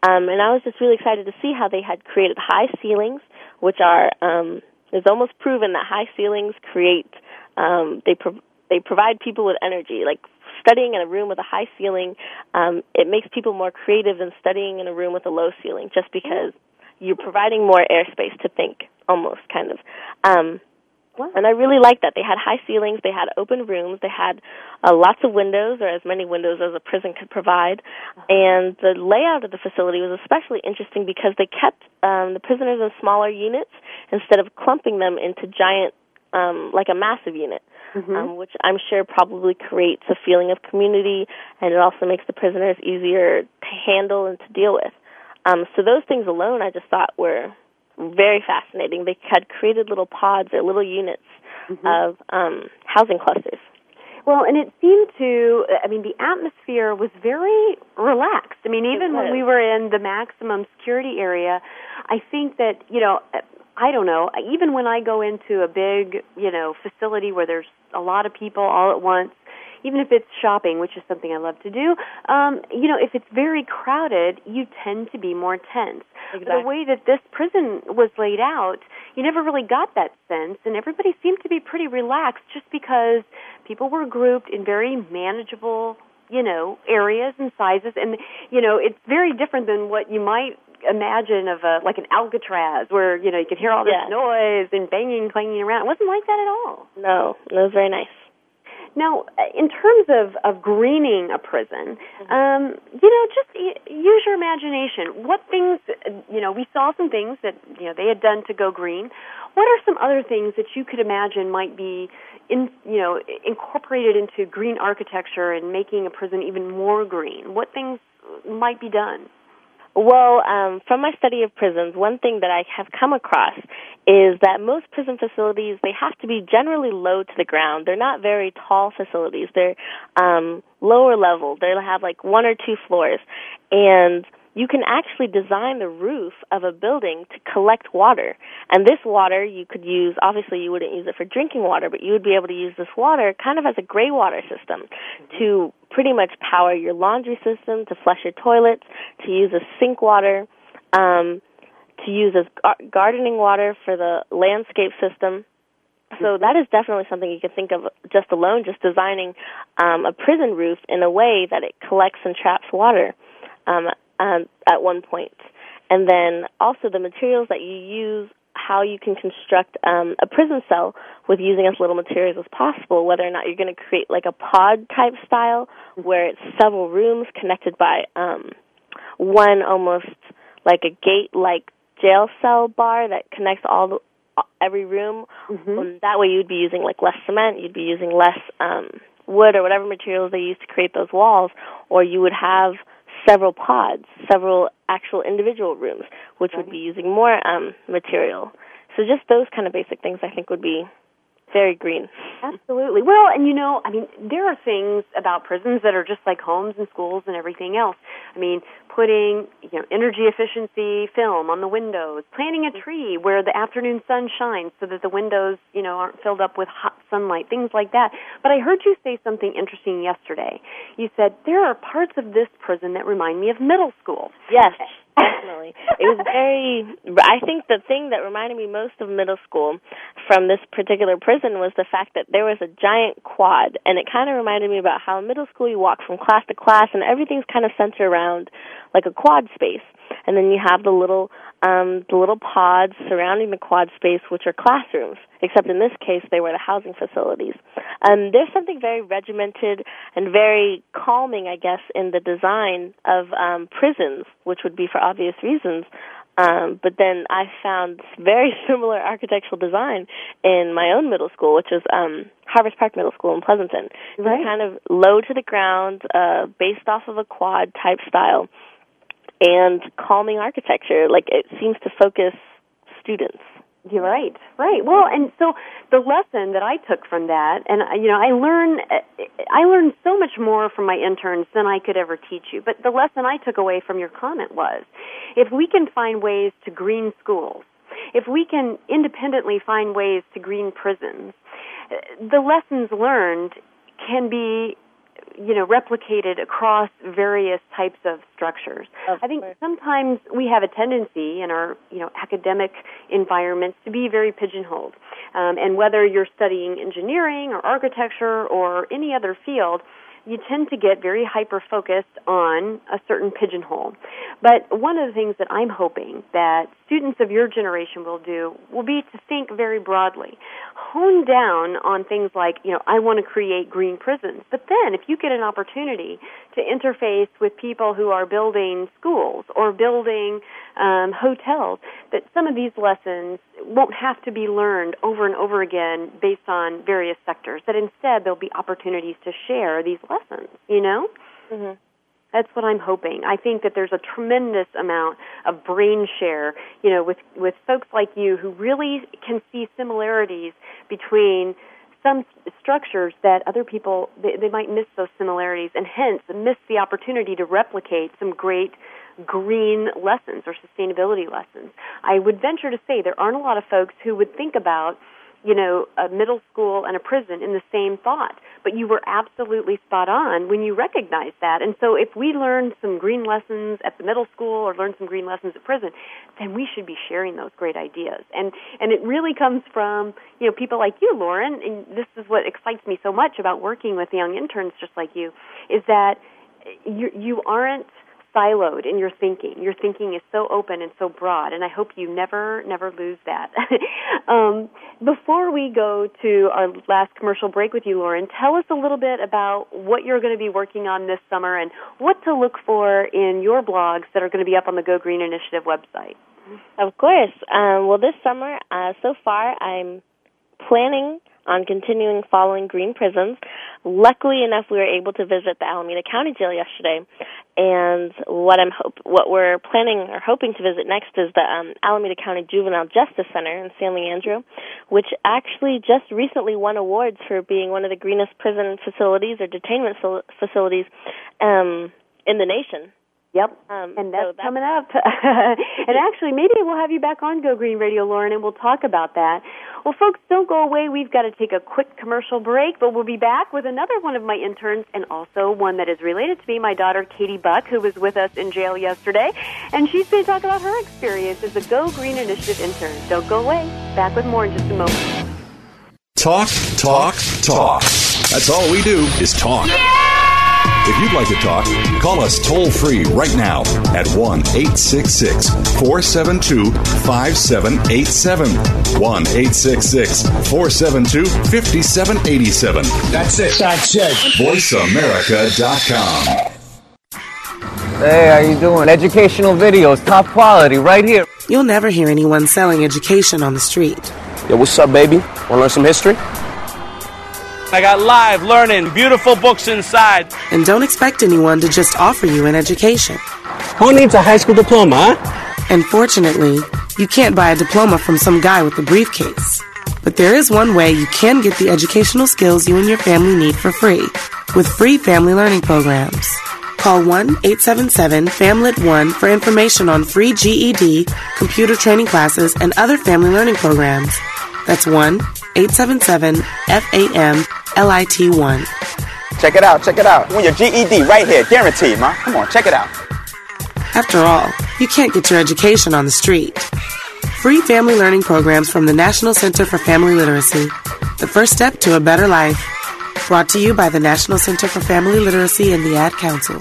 Um, and I was just really excited to see how they had created high ceilings, which are um, it's almost proven that high ceilings create um, they pro- they provide people with energy. Like studying in a room with a high ceiling, um, it makes people more creative than studying in a room with a low ceiling, just because you're providing more airspace to think, almost kind of. Um, Wow. And I really liked that. They had high ceilings, they had open rooms, they had uh, lots of windows, or as many windows as a prison could provide. Uh-huh. And the layout of the facility was especially interesting because they kept um, the prisoners in smaller units instead of clumping them into giant, um, like a massive unit. Mm-hmm. Um, which I'm sure probably creates a feeling of community, and it also makes the prisoners easier to handle and to deal with. Um, so those things alone, I just thought were very fascinating. They had created little pods or little units mm-hmm. of um, housing clusters. Well, and it seemed to, I mean, the atmosphere was very relaxed. I mean, even when we were in the maximum security area, I think that, you know, I don't know, even when I go into a big, you know, facility where there's a lot of people all at once, even if it's shopping, which is something I love to do, um, you know, if it's very crowded, you tend to be more tense. Exactly. The way that this prison was laid out, you never really got that sense, and everybody seemed to be pretty relaxed just because people were grouped in very manageable you know areas and sizes and you know it's very different than what you might imagine of a like an Alcatraz where you know you could hear all this yes. noise and banging clanging around. It wasn't like that at all. No, it was very nice. Now, in terms of, of greening a prison, um, you know, just use your imagination. What things, you know, we saw some things that, you know, they had done to go green. What are some other things that you could imagine might be, in, you know, incorporated into green architecture and making a prison even more green? What things might be done? Well, um, from my study of prisons, one thing that I have come across is that most prison facilities they have to be generally low to the ground. They're not very tall facilities. They're um, lower level. They'll have like one or two floors, and you can actually design the roof of a building to collect water. And this water you could use, obviously you wouldn't use it for drinking water, but you would be able to use this water kind of as a gray water system to pretty much power your laundry system, to flush your toilets, to use as sink water, um, to use as gar- gardening water for the landscape system. So that is definitely something you could think of just alone, just designing um, a prison roof in a way that it collects and traps water. Um, um, at one point. And then also the materials that you use, how you can construct um, a prison cell with using as little materials as possible, whether or not you're going to create like a pod type style where it's several rooms connected by um, one almost like a gate like jail cell bar that connects all the, every room. Mm-hmm. Um, that way you'd be using like less cement, you'd be using less um, wood or whatever materials they use to create those walls, or you would have several pods, several actual individual rooms, which would be using more um, material. So just those kind of basic things I think would be very green. Absolutely. Well, and you know, I mean, there are things about prisons that are just like homes and schools and everything else. I mean, putting, you know, energy efficiency film on the windows, planting a tree where the afternoon sun shines so that the windows, you know, aren't filled up with hot sunlight, things like that. But I heard you say something interesting yesterday. You said there are parts of this prison that remind me of middle school. Yes. Definitely. it was very, I think the thing that reminded me most of middle school from this particular prison was the fact that there was a giant quad. And it kind of reminded me about how in middle school you walk from class to class and everything's kind of centered around like a quad space. And then you have the little um, the little pods surrounding the quad space, which are classrooms, except in this case they were the housing facilities. Um, there's something very regimented and very calming, I guess, in the design of um, prisons, which would be for obvious reasons. Um, but then I found very [LAUGHS] similar architectural design in my own middle school, which is um, Harvest Park Middle School in Pleasanton. Right. It's Kind of low to the ground, uh, based off of a quad type style and calming architecture. Like it seems to focus students. You're right, right. Well, and so the lesson that I took from that, and uh, you know, I learn, uh, I learned so much more from my interns than I could ever teach you. But the lesson I took away from your comment was, if we can find ways to green schools, if we can independently find ways to green prisons, uh, the lessons learned can be you know replicated across various types of structures. Of I think sometimes we have a tendency in our you know academic environments to be very pigeonholed, um, and whether you're studying engineering or architecture or any other field, you tend to get very hyper focused on a certain pigeonhole. But one of the things that I'm hoping that students of your generation will do will be to think very broadly. Hone down on things like, you know, I want to create green prisons. But then if you get an opportunity to interface with people who are building schools or building um, hotels, that some of these lessons won't have to be learned over and over again based on various sectors. That instead there'll be opportunities to share these lessons. You know. Mm-hmm. That's what I'm hoping. I think that there's a tremendous amount of brain share, you know, with with folks like you who really can see similarities between some structures that other people they, they might miss those similarities and hence miss the opportunity to replicate some great green lessons or sustainability lessons. I would venture to say there aren't a lot of folks who would think about you know, a middle school and a prison in the same thought. But you were absolutely spot on when you recognized that. And so if we learn some green lessons at the middle school or learn some green lessons at prison, then we should be sharing those great ideas. And and it really comes from, you know, people like you, Lauren, and this is what excites me so much about working with young interns just like you, is that you you aren't siloed in your thinking. Your thinking is so open and so broad, and I hope you never, never lose that. [LAUGHS] um, before we go to our last commercial break with you, Lauren, tell us a little bit about what you're going to be working on this summer and what to look for in your blogs that are going to be up on the Go Green Initiative website. Of course. Um, well, this summer, uh, so far, I'm planning on continuing following green prisons. Luckily enough, we were able to visit the Alameda County Jail yesterday, and what I'm hope what we're planning or hoping to visit next is the um, Alameda County Juvenile Justice Center in San Leandro, which actually just recently won awards for being one of the greenest prison facilities or detainment facilities um, in the nation. Yep, um, and that's, so that's coming up. [LAUGHS] and actually, maybe we'll have you back on Go Green Radio, Lauren, and we'll talk about that. Well, folks, don't go away. We've got to take a quick commercial break, but we'll be back with another one of my interns and also one that is related to me, my daughter, Katie Buck, who was with us in jail yesterday. And she's going to talk about her experience as a Go Green Initiative intern. Don't go away. Back with more in just a moment. Talk, talk, talk. That's all we do is talk. If you'd like to talk, call us toll free right now at 1 866 472 5787. 1 866 472 5787. That's it. That's it. VoiceAmerica.com. Hey, how you doing? Educational videos, top quality, right here. You'll never hear anyone selling education on the street. Yo, what's up, baby? Want to learn some history? I got live learning, beautiful books inside. And don't expect anyone to just offer you an education. Who needs a high school diploma, huh? And fortunately, you can't buy a diploma from some guy with a briefcase. But there is one way you can get the educational skills you and your family need for free with free family learning programs. Call 1 877 FAMLIT 1 for information on free GED, computer training classes, and other family learning programs. That's 1 877 FAM LIT1. Check it out, check it out. Want your GED right here, guaranteed, ma. Come on, check it out. After all, you can't get your education on the street. Free family learning programs from the National Center for Family Literacy. The first step to a better life. Brought to you by the National Center for Family Literacy and the Ad Council.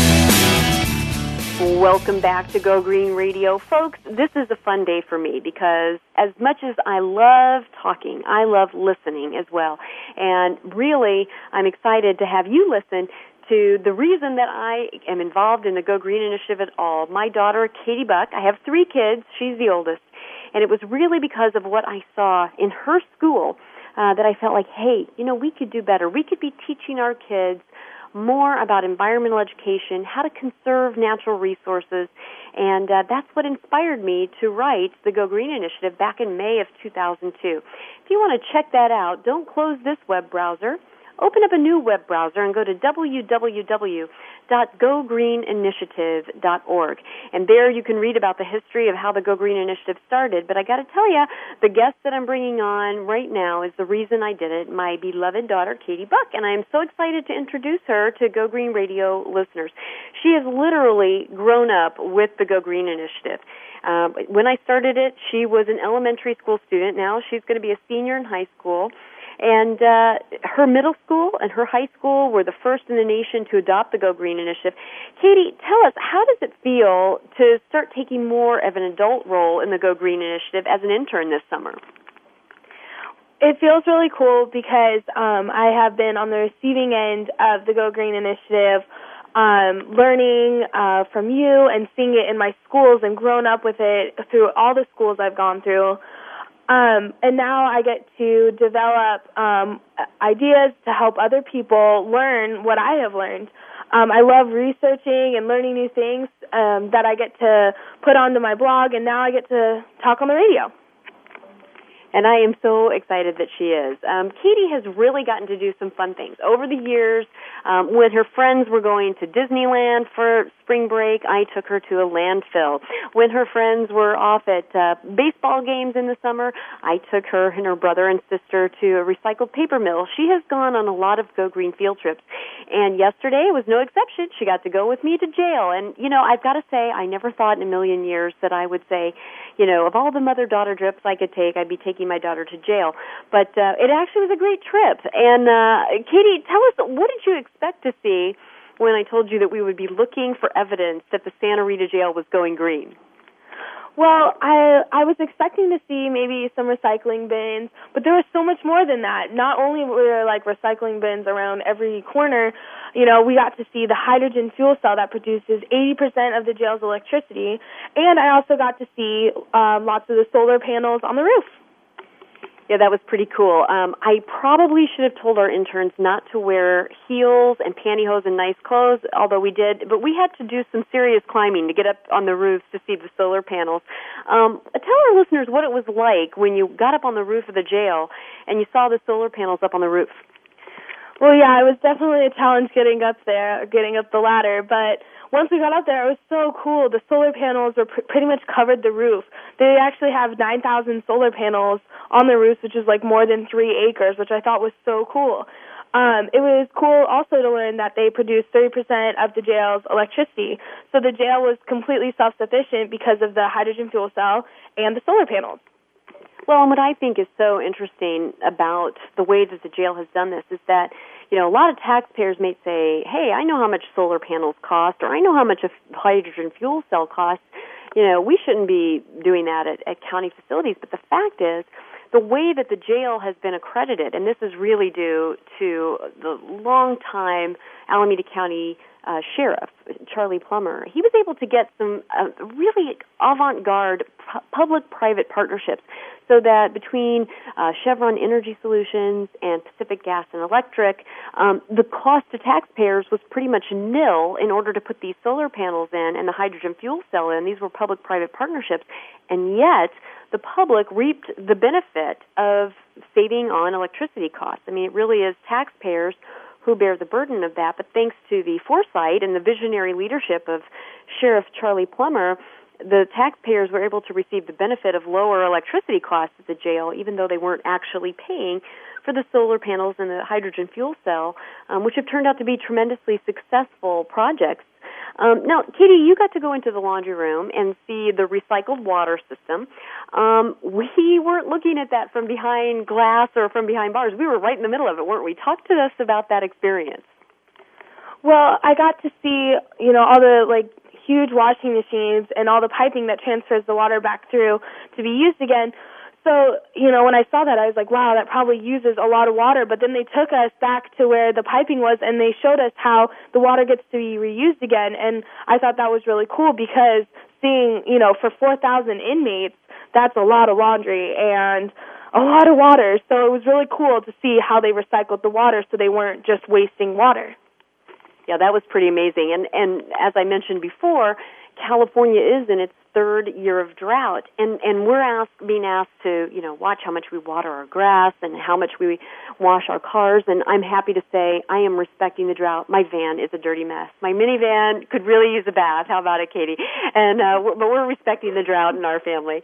Welcome back to Go Green Radio. Folks, this is a fun day for me because as much as I love talking, I love listening as well. And really, I'm excited to have you listen to the reason that I am involved in the Go Green Initiative at all. My daughter, Katie Buck, I have three kids, she's the oldest, and it was really because of what I saw in her school uh, that I felt like, hey, you know, we could do better. We could be teaching our kids more about environmental education, how to conserve natural resources, and uh, that's what inspired me to write the Go Green Initiative back in May of 2002. If you want to check that out, don't close this web browser. Open up a new web browser and go to www.gogreeninitiative.org. And there you can read about the history of how the Go Green Initiative started. But I got to tell you, the guest that I'm bringing on right now is the reason I did it, my beloved daughter, Katie Buck. And I am so excited to introduce her to Go Green Radio listeners. She has literally grown up with the Go Green Initiative. Um, when I started it, she was an elementary school student. Now she's going to be a senior in high school. And uh, her middle school and her high school were the first in the nation to adopt the Go Green initiative. Katie, tell us, how does it feel to start taking more of an adult role in the Go Green initiative as an intern this summer? It feels really cool because um, I have been on the receiving end of the Go Green initiative um, learning uh, from you and seeing it in my schools and grown up with it through all the schools I've gone through. Um, and now I get to develop um, ideas to help other people learn what I have learned. Um, I love researching and learning new things um, that I get to put onto my blog, and now I get to talk on the radio and I am so excited that she is. Um, Katie has really gotten to do some fun things over the years. Um, when her friends were going to Disneyland for spring break, I took her to a landfill. When her friends were off at uh, baseball games in the summer, I took her and her brother and sister to a recycled paper mill. She has gone on a lot of Go Green field trips, and yesterday was no exception. She got to go with me to jail, and you know I've got to say I never thought in a million years that I would say, you know, of all the mother daughter trips I could take, I'd be taking my daughter to jail. But uh, it actually was a great trip. And uh, Katie, tell us what did you expect to see when I told you that we would be looking for evidence that the Santa Rita jail was going green? Well, I I was expecting to see maybe some recycling bins, but there was so much more than that. Not only were there like recycling bins around every corner, you know, we got to see the hydrogen fuel cell that produces 80% of the jail's electricity, and I also got to see um, lots of the solar panels on the roof. Yeah, that was pretty cool. Um, I probably should have told our interns not to wear heels and pantyhose and nice clothes, although we did. But we had to do some serious climbing to get up on the roofs to see the solar panels. Um, tell our listeners what it was like when you got up on the roof of the jail and you saw the solar panels up on the roof. Well, yeah, it was definitely a challenge getting up there, getting up the ladder, but once we got up there, it was so cool. The solar panels were pr- pretty much covered the roof. They actually have 9,000 solar panels on the roof, which is like more than three acres, which I thought was so cool. Um, it was cool also to learn that they produce 30% of the jail's electricity. So the jail was completely self-sufficient because of the hydrogen fuel cell and the solar panels. Well, and what I think is so interesting about the way that the jail has done this is that, you know, a lot of taxpayers may say, hey, I know how much solar panels cost, or I know how much a hydrogen fuel cell costs. You know, we shouldn't be doing that at, at county facilities. But the fact is, the way that the jail has been accredited, and this is really due to the long time Alameda County uh, sheriff, Charlie Plummer, he was able to get some uh, really avant-garde pu- public-private partnerships so that between uh, Chevron Energy Solutions and Pacific Gas and Electric, um, the cost to taxpayers was pretty much nil in order to put these solar panels in and the hydrogen fuel cell in. These were public-private partnerships, and yet the public reaped the benefit of saving on electricity costs. I mean, it really is taxpayers who bear the burden of that. But thanks to the foresight and the visionary leadership of Sheriff Charlie Plummer, the taxpayers were able to receive the benefit of lower electricity costs at the jail, even though they weren't actually paying for the solar panels and the hydrogen fuel cell, um, which have turned out to be tremendously successful projects. Um, now, Katie, you got to go into the laundry room and see the recycled water system. Um, we weren't looking at that from behind glass or from behind bars. We were right in the middle of it, weren't we? Talk to us about that experience. Well, I got to see, you know, all the like huge washing machines and all the piping that transfers the water back through to be used again. So, you know, when I saw that, I was like, wow, that probably uses a lot of water. But then they took us back to where the piping was and they showed us how the water gets to be reused again. And I thought that was really cool because seeing, you know, for 4,000 inmates, that's a lot of laundry and a lot of water. So it was really cool to see how they recycled the water so they weren't just wasting water. Yeah, that was pretty amazing. And and as I mentioned before, California is in its third year of drought, and and we're asked being asked to you know watch how much we water our grass and how much we wash our cars. And I'm happy to say I am respecting the drought. My van is a dirty mess. My minivan could really use a bath. How about it, Katie? And uh, but we're respecting the drought in our family.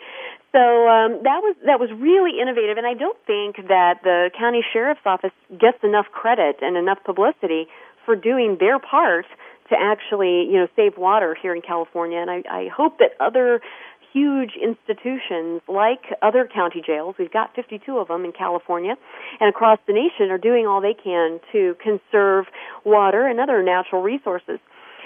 So um, that was that was really innovative, and I don't think that the county sheriff's office gets enough credit and enough publicity for doing their part to actually, you know, save water here in California. And I, I hope that other huge institutions like other county jails, we've got 52 of them in California and across the nation, are doing all they can to conserve water and other natural resources.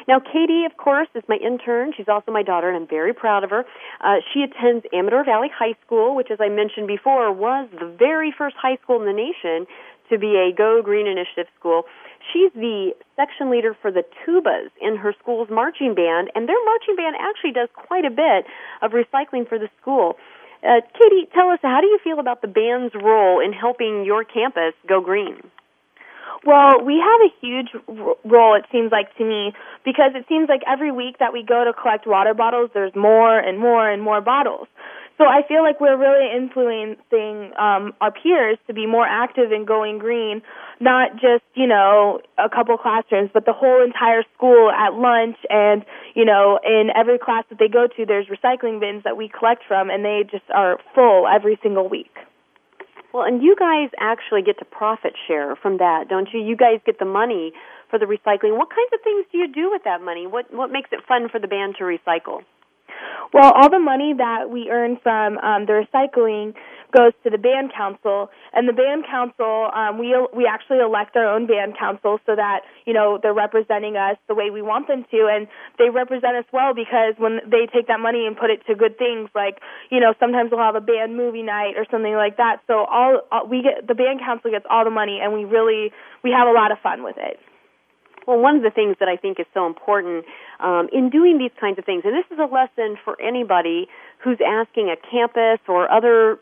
Now, Katie, of course, is my intern. She's also my daughter, and I'm very proud of her. Uh, she attends Amador Valley High School, which, as I mentioned before, was the very first high school in the nation to be a Go Green Initiative school. She's the section leader for the tubas in her school's marching band, and their marching band actually does quite a bit of recycling for the school. Uh, Katie, tell us, how do you feel about the band's role in helping your campus go green? Well, we have a huge role, it seems like to me, because it seems like every week that we go to collect water bottles, there's more and more and more bottles. So I feel like we're really influencing um, our peers to be more active in going green, not just you know a couple classrooms, but the whole entire school at lunch and you know in every class that they go to, there's recycling bins that we collect from, and they just are full every single week. Well, and you guys actually get to profit share from that, don't you? You guys get the money for the recycling. What kinds of things do you do with that money? What what makes it fun for the band to recycle? Well, all the money that we earn from um, the recycling goes to the band council, and the band council um, we we actually elect our own band council so that you know they're representing us the way we want them to, and they represent us well because when they take that money and put it to good things, like you know sometimes we'll have a band movie night or something like that. So all, all we get the band council gets all the money, and we really we have a lot of fun with it. Well, one of the things that I think is so important um, in doing these kinds of things, and this is a lesson for anybody who's asking a campus or other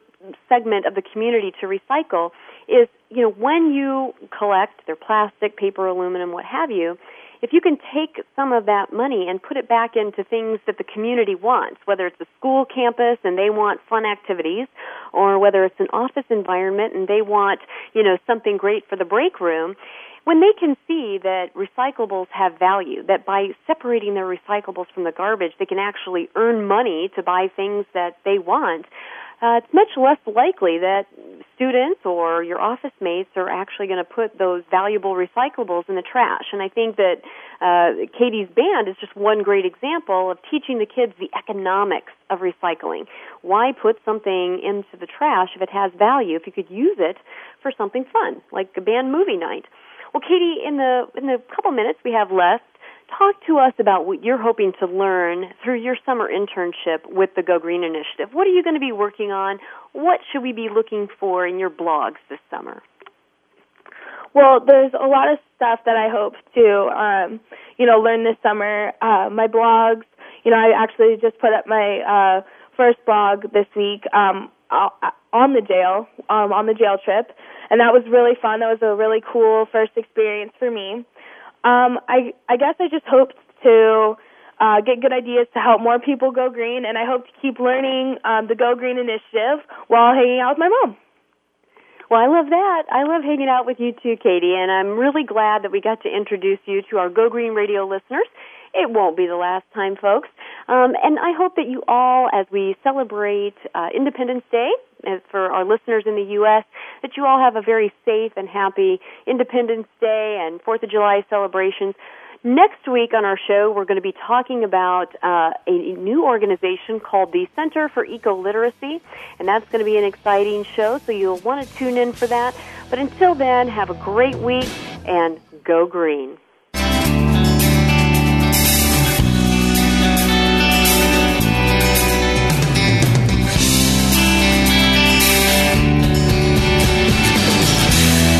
segment of the community to recycle, is you know when you collect their plastic, paper, aluminum, what have you, if you can take some of that money and put it back into things that the community wants, whether it's a school campus and they want fun activities, or whether it's an office environment and they want, you know, something great for the break room, when they can see that recyclables have value, that by separating their recyclables from the garbage, they can actually earn money to buy things that they want, uh, it's much less likely that students or your office mates are actually going to put those valuable recyclables in the trash. And I think that uh, Katie's band is just one great example of teaching the kids the economics of recycling. Why put something into the trash if it has value? If you could use it for something fun, like a band movie night. Well, Katie, in the in the couple minutes we have left, talk to us about what you're hoping to learn through your summer internship with the Go Green Initiative. What are you going to be working on? What should we be looking for in your blogs this summer? Well, there's a lot of stuff that I hope to, um, you know, learn this summer. Uh, my blogs, you know, I actually just put up my uh, first blog this week um, on the jail, um, on the jail trip and that was really fun. That was a really cool first experience for me. Um, I I guess I just hoped to uh, get good ideas to help more people go green, and I hope to keep learning um, the Go Green initiative while hanging out with my mom. Well, I love that. I love hanging out with you too, Katie, and I'm really glad that we got to introduce you to our Go Green Radio listeners. It won't be the last time, folks. Um, and I hope that you all, as we celebrate uh, Independence Day, as for our listeners in the U.S., that you all have a very safe and happy Independence Day and Fourth of July celebrations. Next week on our show, we're going to be talking about uh, a new organization called the Center for Eco Literacy, and that's going to be an exciting show, so you'll want to tune in for that. But until then, have a great week and go green.